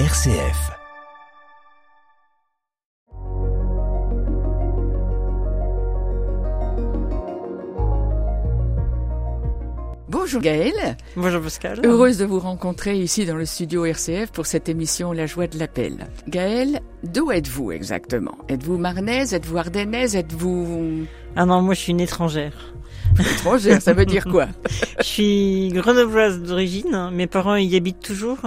RCF. Bonjour Gaëlle. Bonjour Pascal. Heureuse de vous rencontrer ici dans le studio RCF pour cette émission La joie de l'appel. Gaëlle, d'où êtes-vous exactement? Êtes-vous marnaise? Êtes-vous ardennaise? Êtes-vous... Ah non, moi je suis une étrangère. Étrangère, ça veut dire quoi? Je suis grenobloise d'origine, mes parents y habitent toujours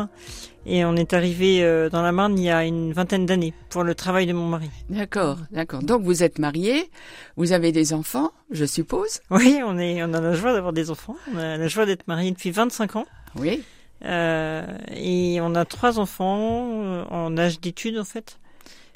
et on est arrivé euh, dans la Marne il y a une vingtaine d'années pour le travail de mon mari. D'accord, d'accord. Donc vous êtes mariée, vous avez des enfants, je suppose Oui, on, est, on a la joie d'avoir des enfants, on a la joie d'être mariés depuis 25 ans. Oui. Euh, et on a trois enfants euh, en âge d'études en fait.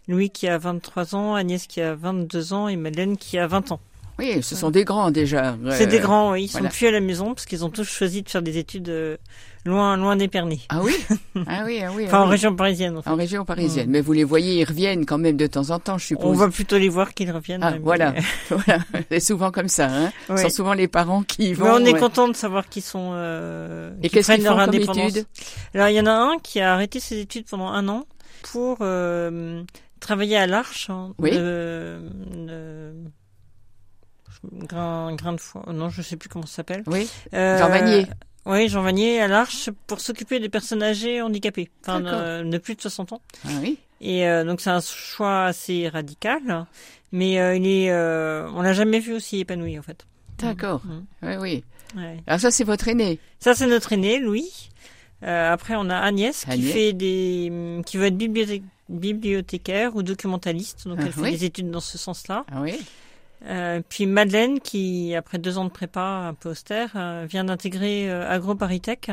Louis qui a 23 ans, Agnès qui a 22 ans et Madeleine qui a 20 ans. Oui, ce sont des grands déjà. C'est des grands, oui. Ils voilà. sont plus à la maison parce qu'ils ont tous choisi de faire des études euh, loin, loin d'Épernay. Ah oui Ah oui, ah oui. Enfin, ah en oui. région parisienne, en fait. En région parisienne. Mais vous les voyez, ils reviennent quand même de temps en temps, je suppose. On va plutôt les voir qu'ils reviennent. Ah, voilà. voilà. C'est souvent comme ça. Hein. Ce sont souvent les parents qui vont. Mais on est ouais. content de savoir qu'ils sont. Euh, Et qu'est-ce qu'ils leur comme indépendance. études Alors, il y en a un qui a arrêté ses études pendant un an pour euh, travailler à l'Arche. hein, Oui. de- de- Grain, grain de foie. Non, je sais plus comment ça s'appelle. Oui. Euh, Jean Vanier. Oui, Jean Vanier à l'Arche pour s'occuper des personnes âgées handicapées, enfin D'accord. de, plus de 60 ans. Ah oui. Et euh, donc c'est un choix assez radical, mais euh, il est, euh, on l'a jamais vu aussi épanoui en fait. D'accord. Mhm. Oui, oui. Ouais. Alors ça, c'est votre aîné. Ça c'est notre aîné, Louis. Euh, après on a Agnès qui fait des, qui veut être bibliothé- bibliothécaire ou documentaliste, donc Ah, elle fait oui. des études dans ce sens-là. Ah oui. Euh, puis Madeleine qui après deux ans de prépa un peu austère euh, vient d'intégrer euh, AgroParisTech.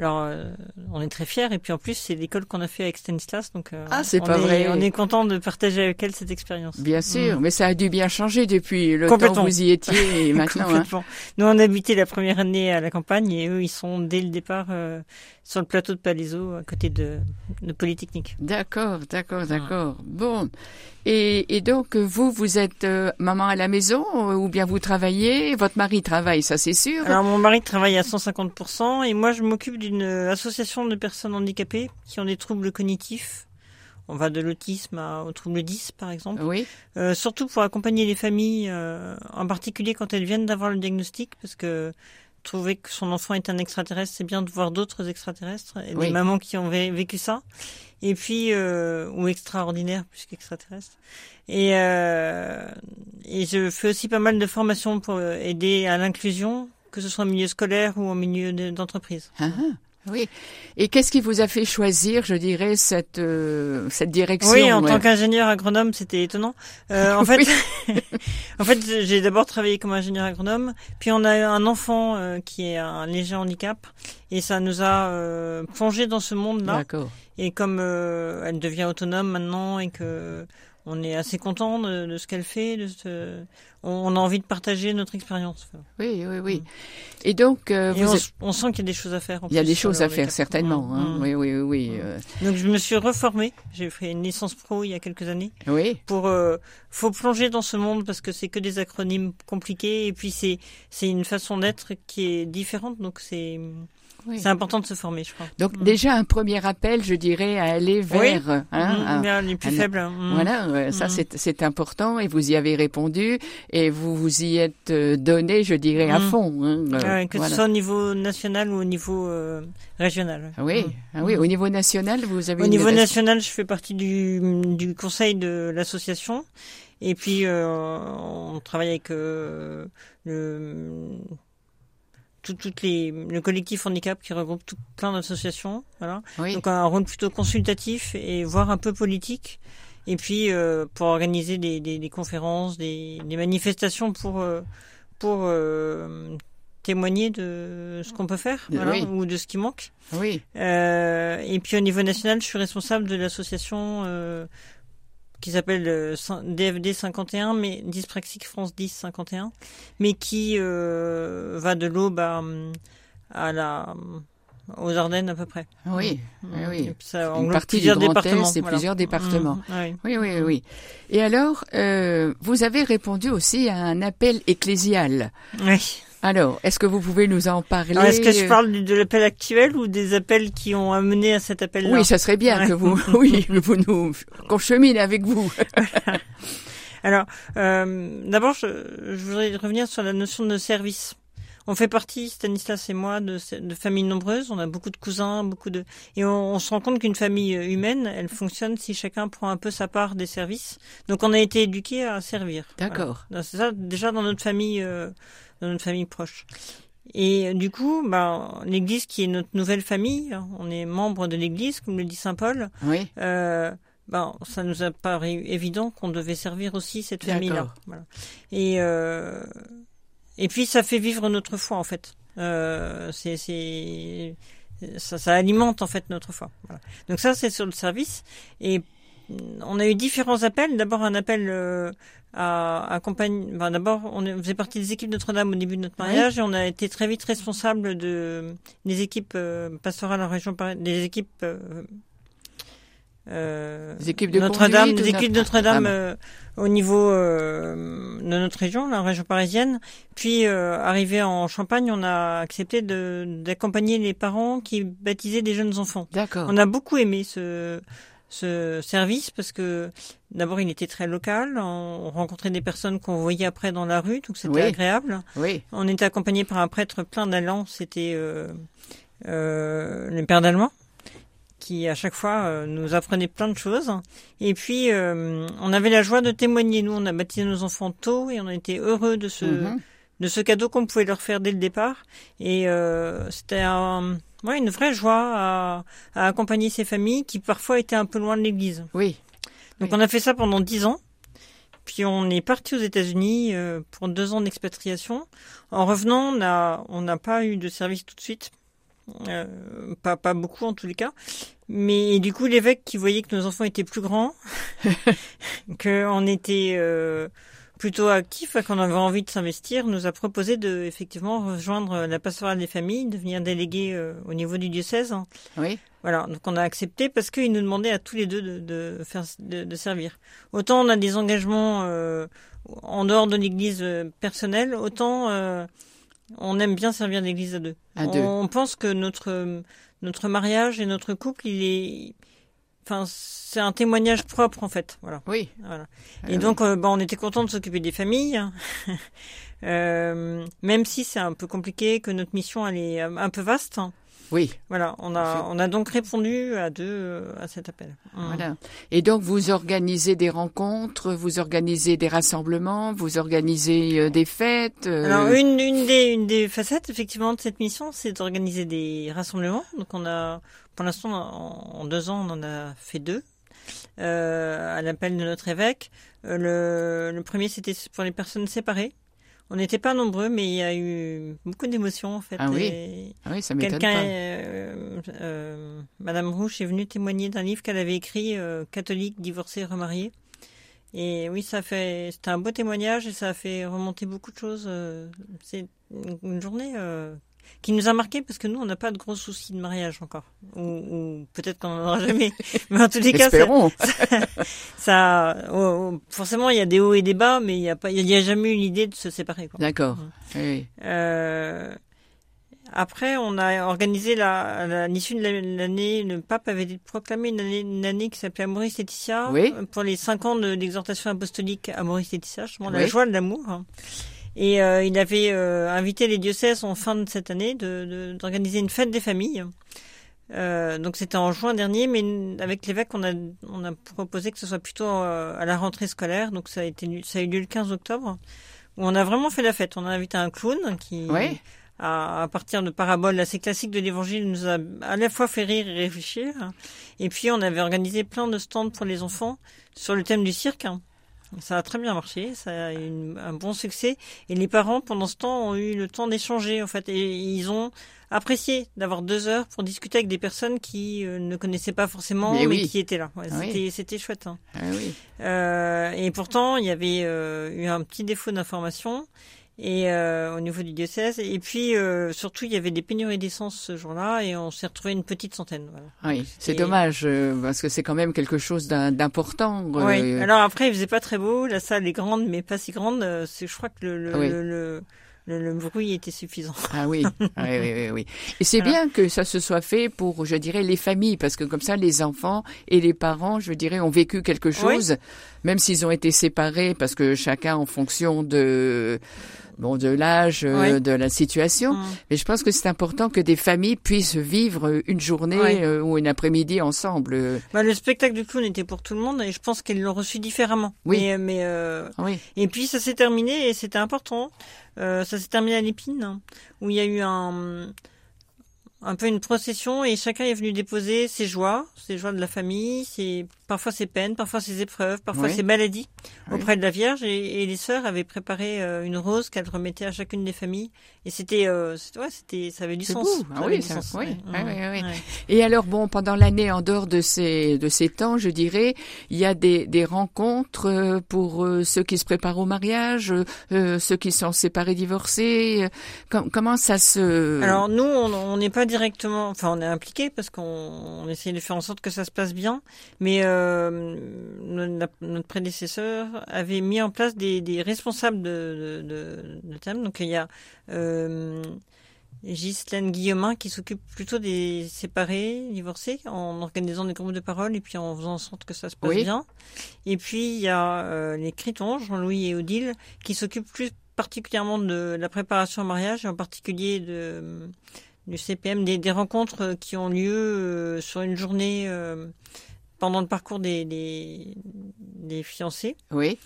Alors euh, on est très fiers et puis en plus c'est l'école qu'on a fait avec Stanislas donc euh, Ah, c'est on pas est- vrai. On est content de partager avec elle cette expérience. Bien sûr, mais ça a dû bien changer depuis le temps où vous y étiez et maintenant. hein. Complètement. Nous, on habitait la première année à la campagne et eux, ils sont dès le départ euh, sur le plateau de Palaiso, à côté de, de Polytechnique. D'accord, d'accord, d'accord. Bon. Et, et donc, vous, vous êtes maman à la maison ou bien vous travaillez? Votre mari travaille, ça c'est sûr. Alors, mon mari travaille à 150% et moi, je m'occupe d'une association de personnes handicapées qui ont des troubles cognitifs. On va de l'autisme au trouble 10, par exemple. Oui, Euh, surtout pour accompagner les familles, euh, en particulier quand elles viennent d'avoir le diagnostic, parce que trouver que son enfant est un extraterrestre, c'est bien de voir d'autres extraterrestres et Oui. des mamans qui ont vé- vécu ça. Et puis euh, ou extraordinaire plus qu'extraterrestre. Et et je fais aussi pas mal de formations pour aider à l'inclusion, que ce soit en milieu scolaire ou en milieu de- d'entreprise. Ah, ah, oui. Et qu'est-ce qui vous a fait choisir, je dirais, cette euh, cette direction Oui, en ouais. tant qu'ingénieur agronome, c'était étonnant. Euh, en fait, en fait, j'ai d'abord travaillé comme ingénieur agronome, puis on a eu un enfant euh, qui est un léger handicap, et ça nous a plongé dans ce monde-là. D'accord. Et comme elle devient autonome maintenant et que on est assez content de, de ce qu'elle fait, de ce... on, a envie de partager notre expérience. Oui, oui, oui. Et donc, euh, Mm. Et vous on, êtes- on sent qu'il y a des choses à faire. en il y a plus des choses à faire certainement. Mm, hein. mm. Oui, oui, oui, oui. euh, Donc je me suis reformée. J'ai fait une licence pro il y a quelques années. oui. pour euh, faut plonger dans ce monde parce que c'est que des acronymes compliqués et puis c'est c'est une façon d'être qui est différente donc c'est Oui. c'est important de se former je crois. Donc Mm. déjà un premier appel, je dirais, à aller vers. hein, Mm, un- bien, les plus un- faibles. mm. Voilà, ça c'est important et vous y avez répondu et vous vous y êtes euh, donné, je dirais, à fond. hein, euh, que voilà. ce soit au niveau national ou au niveau euh, régional. Ah oui, Mm. ah oui, au niveau national, vous avez Au une niveau national, je fais partie du, du conseil de l'association. Et puis, euh, on travaille avec euh, le, tout, toutes les, le collectif handicap qui regroupe tout, plein d'associations. Voilà. Oui, Donc, un rôle plutôt consultatif et voire un peu politique. Et puis, euh, pour organiser des, des, des conférences, des, des manifestations pour, euh, pour euh, témoigner de ce qu'on peut faire Oui. ou de ce qui manque. oui, et puis au niveau national, je suis responsable de l'association qui s'appelle euh, DFD 51, mais Dyspraxique France 10 51, mais qui euh, va de l'Aube à, à la aux Ardennes à peu près. oui, oui, oui. Puis ça Une partie du plusieurs Grand départements. Est et voilà. plusieurs départements. Mmh, oui. Oui, oui, oui. Et alors, euh, vous avez répondu aussi à un appel ecclésial. Oui. Alors, est-ce que vous pouvez nous en parler? Est-ce que je parle de, l'appel actuel ou des appels qui ont amené à cet appel-là? Oui, ça serait bien que vous, oui, que vous nous, qu'on chemine avec vous. Alors, euh, d'abord, je, je, voudrais revenir sur la notion de service. On fait partie, Stanislas et moi, de, de familles nombreuses. On a beaucoup de cousins, beaucoup de, et on, se rend compte qu'une famille humaine, elle fonctionne si chacun prend un peu sa part des services. Donc, on a été éduqués à servir. D'accord. C'est ça, déjà dans notre famille, euh, dans notre famille proche. Et du coup, bah, l'Église qui est notre nouvelle famille, on est membre de l'Église, comme le dit saint Paul. Oui. Euh, ben, ça nous a paru évident qu'on devait servir aussi cette famille-là. Voilà. Et euh, et puis ça fait vivre notre foi en fait. Euh, c'est c'est ça, ça, alimente en fait notre foi. Voilà. Donc ça c'est sur le service et on a eu différents appels. D'abord un appel euh, à accompagner. Ben, D'abord on faisait partie des équipes Notre-Dame au début de notre mariage et on a été très vite responsable de des équipes euh, pastorales en région des équipes euh, équipes de Notre-Dame, des équipes de Notre-Dame euh, au niveau euh, de notre région, la région parisienne. Puis arrivé en Champagne, on a accepté d'accompagner les parents qui baptisaient des jeunes enfants. D'accord. On a beaucoup aimé ce ce service parce que d'abord il était très local, on rencontrait des personnes qu'on voyait après dans la rue, donc c'était agréable. Oui. On était accompagné par un prêtre plein d'allants, c'était euh, euh, le père d'allemand qui à chaque fois euh, nous apprenait plein de choses. Et puis euh, on avait la joie de témoigner. Nous, on a baptisé nos enfants tôt et on était heureux de ce mhm. de ce cadeau qu'on pouvait leur faire dès le départ. Et euh, c'était un, ouais, une vraie joie à, à, accompagner ces familles qui parfois étaient un peu loin de l'Église. Oui. Donc on a fait ça pendant dix ans. Puis on est parti aux États-Unis pour deux ans d'expatriation. En revenant, on n'a on n'a pas eu de service tout de suite euh, pas, pas beaucoup en tous les cas. Mais du coup, l'évêque qui voyait que nos enfants étaient plus grands, qu'on était euh, plutôt actifs, qu'on avait envie de s'investir, nous a proposé de effectivement rejoindre la pastorale des familles, devenir délégué euh, au niveau du diocèse. Oui. Voilà, donc on a accepté parce qu'il nous demandait à tous les deux de, de faire de, de, servir. Autant on a des engagements euh, en dehors de l'Église personnelle, autant on aime bien servir l'église à deux. À deux. On pense que notre notre mariage et notre couple, il est, enfin, c'est un témoignage propre en fait. Voilà. Oui. Voilà. Et donc, euh, bah, on était content de s'occuper des familles, euh, même si c'est un peu compliqué, que notre mission elle est un peu vaste. Oui. Voilà, on a, on a donc répondu à deux à cet appel. Mmh. Voilà. Et donc vous organisez des rencontres, vous organisez des rassemblements, vous organisez euh, des fêtes. Euh... Alors une, une des une des facettes effectivement de cette mission, c'est d'organiser des rassemblements. Donc on a pour l'instant en, deux ans on en a fait deux. Euh, à l'appel de notre évêque. Euh, le, le premier c'était pour les personnes séparées. On n'était pas nombreux, mais il y a eu beaucoup d'émotions en fait. Ah oui, ah oui ça m'étonne Quelqu'un, euh, euh, Madame Rouche est venue témoigner d'un livre qu'elle avait écrit, catholique, divorcée, remariée. Et oui, ça fait, c'était un beau témoignage et ça a fait remonter beaucoup de choses. C'est une journée qui nous a marqué parce que nous, on n'a pas de gros soucis de mariage encore. Ou, ou peut-être qu'on n'en aura jamais. Mais en tous les cas, ça, ça, oh, oh, forcément, il y a des hauts et des bas, mais il n'y a pas, il y a jamais eu l'idée de se séparer. D'accord. Oui. Euh, après, on a organisé la, la l'issue de l'année, le pape avait proclamé une année, une année qui s'appelait Amoris Laetitia oui. pour les cinq ans de l'exhortation apostolique Amoris Laetitia, justement, la joie de l'amour. Et euh, il avait euh, invité les diocèses en fin de cette année d'organiser de, une fête des familles. Euh, donc c'était en juin dernier, mais avec l'évêque, on a, on a proposé que ce soit plutôt à la rentrée scolaire. Donc ça a, été, ça a eu lieu le 15 octobre, où on a vraiment fait la fête. On a invité un clown qui, oui. à, à, partir de paraboles assez classiques de l'Évangile, nous a à la fois fait rire et réfléchir. Et puis on avait organisé plein de stands pour les enfants sur le thème du cirque. Ça a très bien marché, ça a eu un bon succès. Et les parents, pendant ce temps, ont eu le temps d'échanger, en fait. Et ils ont apprécié d'avoir deux heures pour discuter avec des personnes qui euh, ne connaissaient pas forcément, mais, oui. qui étaient là. Ouais, ah c'était, c'était chouette. Hein. Ah oui. euh, et pourtant, il y avait euh, eu un petit défaut d'information et euh, au niveau du diocèse. Et puis euh, surtout, il y avait des pénuries d'essence ce jour-là et on s'est retrouvé une petite centaine. Voilà. Oui, c'est dommage euh, parce que c'est quand même quelque chose d'important. Oui. Alors après, il faisait pas très beau. La salle est grande, mais pas si grande. C'est, je crois que le, le, oui. le, le le, bruit était suffisant. Ah oui, oui, oui, oui, Et c'est bien que ça se soit fait pour, je dirais, les familles, parce que comme ça, les enfants et les parents, je dirais, ont vécu quelque chose, même s'ils ont été séparés, parce que chacun en fonction de bon de l'âge, euh, de la situation. Mm. Mais je pense que c'est important que des familles puissent vivre une journée euh, ou une après-midi ensemble. Bah, le spectacle du clown était pour tout le monde et je pense qu'ils l'ont reçu différemment. Oui. Mais, euh, oui. Et puis ça s'est terminé et c'était important. Ça s'est terminé à l'épine hein, où il y a eu un un peu une procession et chacun est venu déposer ses joies, ses joies de la famille, ses parfois ses peines, parfois ses épreuves, parfois ses maladies auprès de la Vierge. Et, les sœurs avaient préparé euh, une rose qu'elles remettaient à chacune des familles. Et c'était, euh, ouais, c'était, ça avait du sens. Ah oui, Oui. oui, Et alors, bon, pendant l'année, en dehors de ces de ces temps, je dirais, il y a des, des rencontres euh, pour euh, ceux qui se préparent au mariage, ceux qui sont séparés, divorcés. comment ça se Alors nous, on n'est pas directement, enfin, on est impliqué parce qu'on on essaie de faire en sorte que ça se passe bien, mais euh, notre, prédécesseur avait mis en place des, responsables de, de, thème. Donc il y a euh, Ghislaine Guillemin qui s'occupe plutôt des séparés, divorcés, en organisant des groupes de parole et puis en faisant en sorte que ça se passe bien. Et puis il y a euh, les Critons, Jean-Louis et Odile, qui s'occupent plus particulièrement de la préparation au mariage et en particulier de du CPM, des, des rencontres qui ont lieu euh, sur une journée pendant le parcours des, des, fiancés. Oui.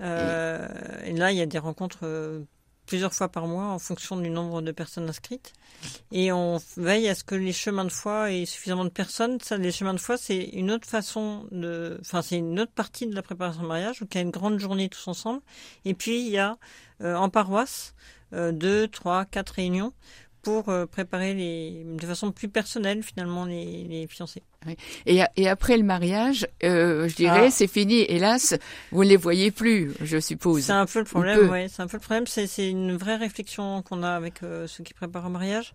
Euh, et... là, il y a des rencontres euh, plusieurs fois par mois en fonction du nombre de personnes inscrites. Et on veille à ce que les chemins de foi aient suffisamment de personnes. Ça, les chemins de foi, c'est une autre façon de, enfin, c'est une autre partie de la préparation du mariage, où il y a une grande journée tous ensemble. Et puis, il y a, euh, en paroisse, deux, trois, quatre réunions pour euh, préparer les, de façon plus personnelle finalement les, les fiancés. Et, et, après le mariage, euh, je dirais, ah. c'est fini. Hélas, vous ne les voyez plus, je suppose. C'est un peu le problème. Ouais, c'est un peu le problème. C'est une vraie réflexion qu'on a avec euh, ceux qui préparent un mariage.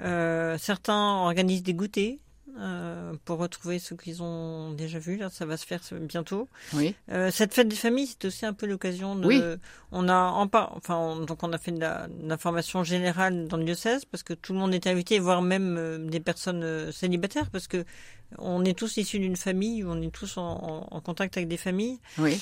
Euh, certains organisent des goûters euh, pour retrouver ceux qu'ils ont déjà vus. Là, ça va se faire bientôt. Oui. Euh, cette fête des familles, c'est aussi un peu l'occasion de. Oui. On a en enfin, donc on a fait de l'information générale dans le diocèse parce que tout le monde est invité, voire même euh, des personnes célibataires, parce que on est tous issus d'une famille, on est tous en, en, contact avec des familles. Oui.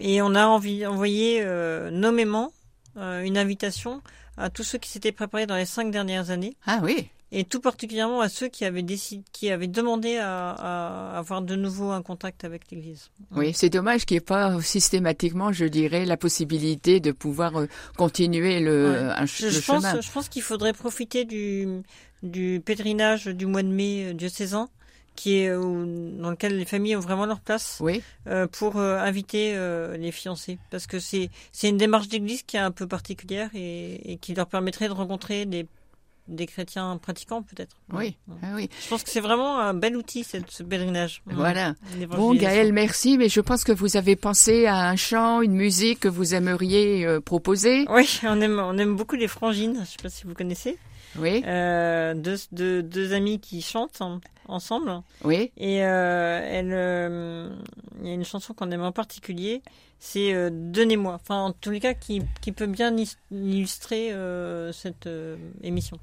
Et on a envie, envoyé nommément une invitation à tous ceux qui s'étaient préparés dans les cinq dernières années. Ah oui et tout particulièrement à ceux qui avaient décidé, qui avaient demandé à, avoir de nouveau un contact avec l'Église. Oui, c'est dommage qu'il n'y ait pas systématiquement, je dirais, la possibilité de pouvoir euh, continuer le, je, pense, Je pense qu'il faudrait profiter du, du pèlerinage du mois de mai euh, diocésain qui est euh, dans lequel les familles ont vraiment leur place oui. pour inviter les fiancés parce que c'est c'est une démarche d'église qui est un peu particulière et, et qui leur permettrait de rencontrer des des chrétiens pratiquants peut-être. Oui, ah oui. Je pense que c'est vraiment un bel outil cette, ce pèlerinage. Voilà. Bon Gaël, merci, mais je pense que vous avez pensé à un chant, une musique que vous aimeriez euh, proposer. Oui, on aime, on aime beaucoup les frangines. Je ne sais pas si vous connaissez. Oui. Euh, deux, deux, deux, amis qui chantent ensemble. Oui. Et euh, elle, euh, il y a une chanson qu'on aime en particulier, c'est euh, Donnez-moi. Enfin, en tous les cas, qui, qui peut bien illustrer euh, cette euh, émission.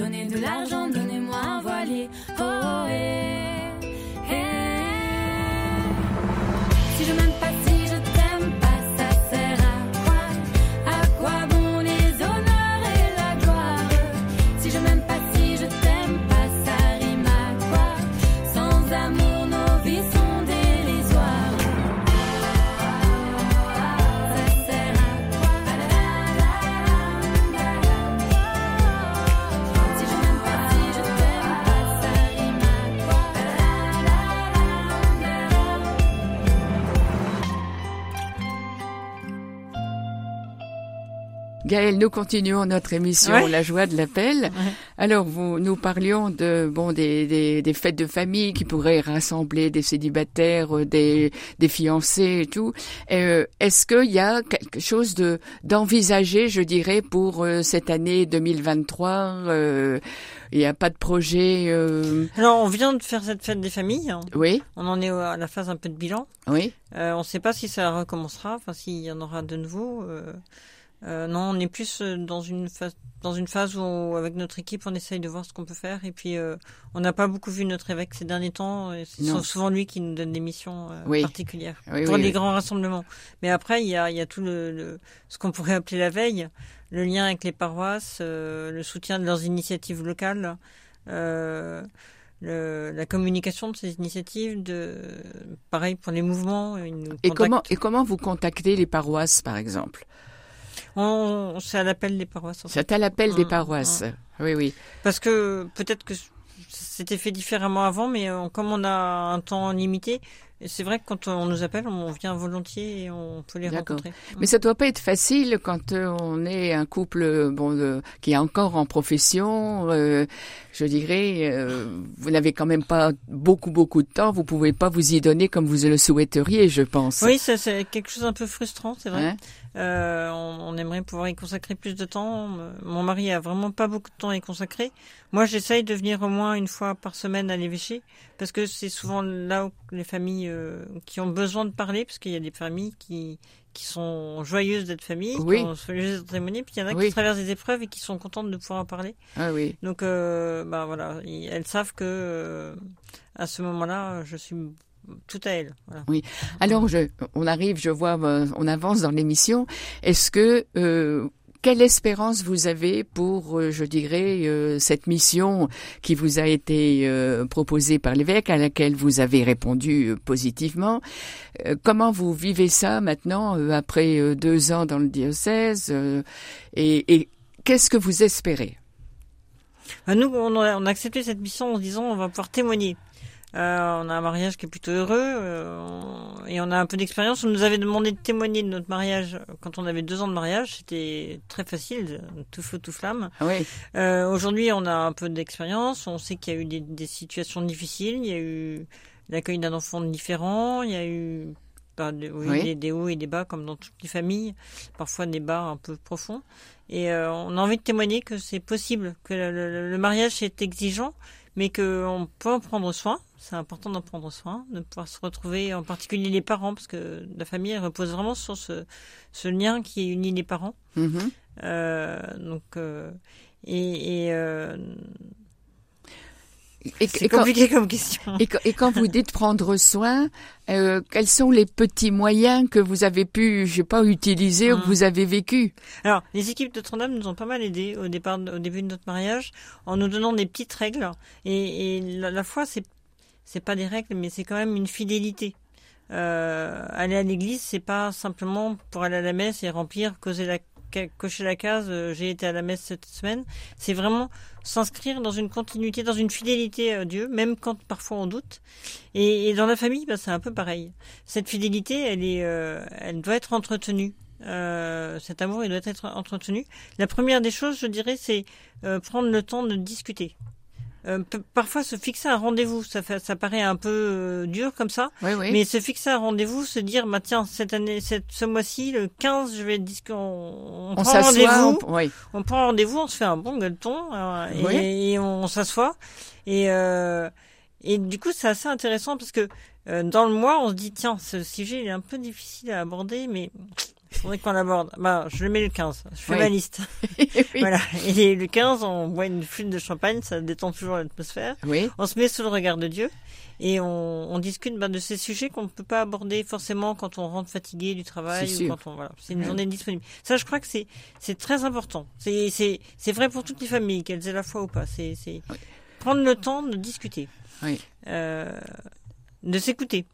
Donnez de l'argent, Gaël, nous continuons notre émission Ouais. La joie de l'appel. Ouais. Alors, vous, nous parlions de bon des, des, des fêtes de famille qui pourraient rassembler des célibataires, euh, des, des fiancés et tout. Euh, Est-ce qu'il y a quelque chose de d'envisager, je dirais, pour euh, cette année 2023 euh, Il n'y a pas de projet euh, Alors, on vient de faire cette fête des familles. hein. Oui, On en est à la phase un peu de bilan. oui. Euh, on ne sait pas si ça recommencera, enfin s'il y en aura de nouveau. Euh, euh, non, on est plus euh, dans une phase, dans une phase où, avec notre équipe, on essaye de voir ce qu'on peut faire. Et puis, euh, on n'a pas beaucoup vu notre évêque ces derniers temps. et C'est souvent lui qui nous donne des missions euh, Oui. particulières Oui, pour oui, les grands rassemblements. Mais après, il y a, il y a tout le, le- ce qu'on pourrait appeler la veille, le lien avec les paroisses, euh, le soutien de leurs initiatives locales. Euh, le- la communication de ces initiatives, de pareil pour les mouvements. ils nous Et comment et comment vous contactez les paroisses, par exemple? On, c'est à l'appel des paroisses. en fait. C'est à l'appel des Mm, paroisses. Oui, oui. Parce que peut-être que c'était fait différemment avant, mais euh, comme on a un temps limité, c'est vrai que quand on nous appelle, on vient volontiers et on peut les rencontrer. Mais ça doit pas être facile quand euh, on est un couple bon qui est encore en profession. euh, je dirais, euh, vous n'avez quand même pas beaucoup beaucoup de temps. Vous pouvez pas vous y donner comme vous le souhaiteriez, je pense. Oui, ça, c'est quelque chose un peu frustrant, c'est vrai. Hein? Euh, on, on aimerait pouvoir y consacrer plus de temps. Mon mari a vraiment pas beaucoup de temps à y consacrer. Moi, j'essaye de venir au moins une fois par semaine à l'évêché, parce que c'est souvent là où les familles euh, qui ont besoin de parler, parce qu'il y a des familles qui qui sont joyeuses d'être famille, Oui. qui sont joyeuses d'être témoigner, puis il y en a Oui. qui traversent des épreuves et qui sont contentes de pouvoir en parler. Ah oui. Donc, euh, bah voilà, elles savent que euh, à ce moment-là, je suis tout à elles. Voilà. Alors, je, on arrive, je vois, euh, on avance dans l'émission. Est-ce que euh, quelle espérance vous avez pour, euh, je dirais, cette mission qui vous a été proposée par l'évêque, à laquelle vous avez répondu positivement? Comment vous vivez ça maintenant, après deux ans dans le diocèse Et, et qu'est-ce que vous espérez? Bah, nous, on a, on a accepté cette mission en se disant on va pouvoir témoigner. Euh, on a un mariage qui est plutôt heureux euh, on- et on a un peu d'expérience. On nous avait demandé de témoigner de notre mariage quand on avait deux ans de mariage. C'était très facile, tout feu, tout flamme. Ah Oui, Euh, Aujourd'hui, on a un peu d'expérience. On sait qu'il y a eu des, des situations difficiles. Il y a eu l'accueil d'un enfant différent. Il y a eu bah, des, oui, Oui. des, des hauts et des bas comme dans toutes les familles. Parfois des bas un peu profonds. Et euh, on a envie de témoigner que c'est possible, que le, le- le mariage est exigeant, mais qu'on peut en prendre soin. C'est important d'en prendre soin, de pouvoir se retrouver, en particulier les parents, parce que la famille repose vraiment sur ce, ce lien qui unit les parents. Mhm. Euh, donc, euh, et, et euh, c'est et quand, compliqué comme question. et quand- et quand vous dites prendre soin, euh, quels sont les petits moyens que vous avez pu, je sais pas, utiliser ou que Mhm. vous avez vécu? Alors, les équipes de Notre-Dame nous ont pas mal aidés au départ, au début de notre mariage, en nous donnant des petites règles. Et, et la, la foi, c'est c'est pas des règles, mais c'est quand même une fidélité. Euh, aller à l'église, c'est pas simplement pour aller à la messe et remplir, causer la, cocher la case. euh, J'ai été à la messe cette semaine. C'est vraiment s'inscrire dans une continuité, dans une fidélité à Dieu, même quand parfois on doute. Et, dans la famille, bah, c'est un peu pareil. Cette fidélité, elle est, euh, elle doit être entretenue. Euh, cet amour, il doit être entretenu. La première des choses, je dirais, c'est euh, prendre le temps de discuter. Euh, parfois, se fixer un rendez-vous, ça, fait, ça paraît un peu euh, dur comme ça, Oui, oui. mais se fixer un rendez-vous, se dire, bah tiens, cette année, cette, ce mois-ci, le 15, je vais discuter, on, on on prend rendez-vous, on- oui. on prend rendez-vous, on se fait un bon gueuleton euh, et, et on s'assoit. Et, euh, et du coup, c'est assez intéressant parce que euh, dans le mois, on se dit tiens, ce sujet il est un peu difficile à aborder, mais il faudrait qu'on l'aborde. Bah, je le mets le 15. Je fais Oui. ma liste. oui. Voilà. Et le 15, on boit une flûte de champagne, ça détend toujours l'atmosphère. oui. On se met sous le regard de Dieu et on, on discute bah, de ces sujets qu'on ne peut pas aborder forcément quand on rentre fatigué du travail ou sûr. quand on voilà, c'est une journée disponible. Ça, je crois que c'est c'est très important. C'est c'est c'est vrai pour toutes les familles, qu'elles aient la foi ou pas. C'est c'est prendre le temps de discuter, Oui. euh, de s'écouter.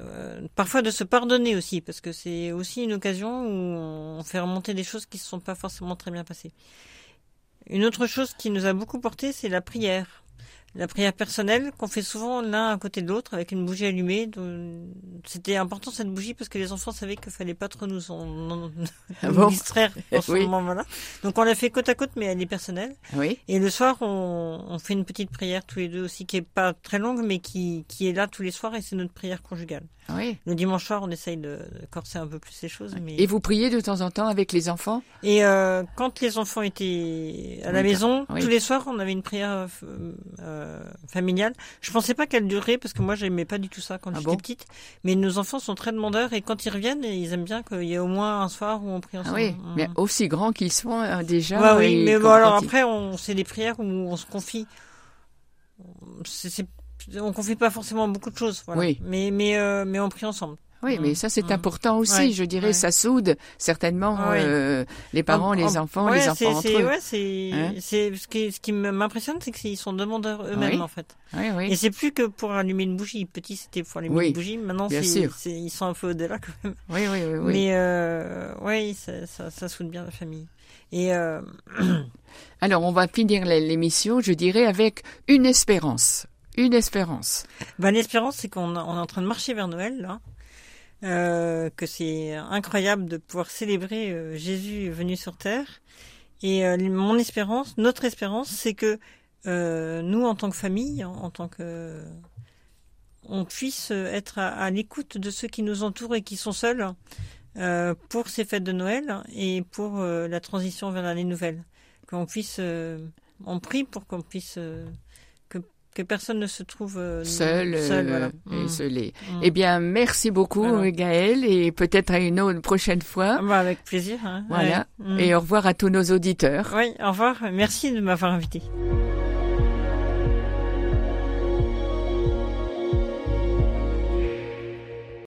Euh, parfois de se pardonner aussi, parce que c'est aussi une occasion où on fait remonter des choses qui ne se sont pas forcément très bien passées. Une autre chose qui nous a beaucoup porté, c'est la prière. La prière personnelle qu'on fait souvent l'un à côté de l'autre avec une bougie allumée. C'était important cette bougie parce que les enfants savaient qu'il fallait pas trop nous, en, nous Ah bon? distraire en ce Oui. moment-là. Donc on l'a fait côte à côte, mais elle est personnelle. Oui. Et le soir, on, on fait une petite prière tous les deux aussi, qui est pas très longue, mais qui, qui est là tous les soirs, et c'est notre prière conjugale. Oui. Le dimanche soir, on essaye de, de corser un peu plus les choses. Mais... Et vous priez de temps en temps avec les enfants? Et euh, quand les enfants étaient à la Oui, maison, oui. tous les soirs, on avait une prière euh, euh, familiale. Je pensais pas qu'elle durerait parce que moi, j'aimais pas du tout ça quand Ah j'étais bon? petite. Mais nos enfants sont très demandeurs et quand ils reviennent, ils aiment bien qu'il y ait au moins un soir où on prie Ah ensemble. oui, Mm. mais aussi grands qu'ils sont euh, déjà. Bah oui, mais bon, alors après, on, c'est des prières où on se confie. C'est- on confie pas forcément beaucoup de choses, voilà. Oui. Mais, mais, euh, mais on prie ensemble. Oui, mais ça c'est mm. important aussi. Ouais, je dirais, ouais. ça soude certainement Ouais. euh, les parents, En- les en- enfants, les enfants entre eux. ouais, c'est, Hein ce qui, ce qui m'impressionne, c'est qu'ils sont demandeurs eux-mêmes, Oui. en fait. Oui, oui. Et c'est plus que pour allumer une bougie. Petit, c'était pour allumer Oui, une bougie. Maintenant, c'est, ils sont un peu au-delà, quand même. oui, oui, oui, oui. Mais, euh, ouais, ça, ça, ça soude bien la famille. Et, euh, Alors, on va finir l'émission, je dirais, avec une espérance. Une espérance. Ben, l'espérance, c'est qu'on on est en train de marcher vers Noël, là. Euh, que c'est incroyable de pouvoir célébrer euh, Jésus venu sur terre. Et euh, mon espérance, notre espérance, c'est que euh, nous, en tant que famille, en, tant que on puisse être à, à l'écoute de ceux qui nous entourent et qui sont seuls euh, pour ces fêtes de Noël et pour la transition vers l'année nouvelle. Qu'on puisse, on prie pour qu'on puisse que, personne ne se trouve euh, Seul, euh, seul, voilà. et Mm. isolé. Mm. Eh bien, merci beaucoup, Voilà. Gaëlle, et peut-être à une autre prochaine fois. Ah bah, avec plaisir. hein. Voilà. Ouais. Mm. Et au revoir à tous nos auditeurs. Oui, au revoir. Merci de m'avoir invité.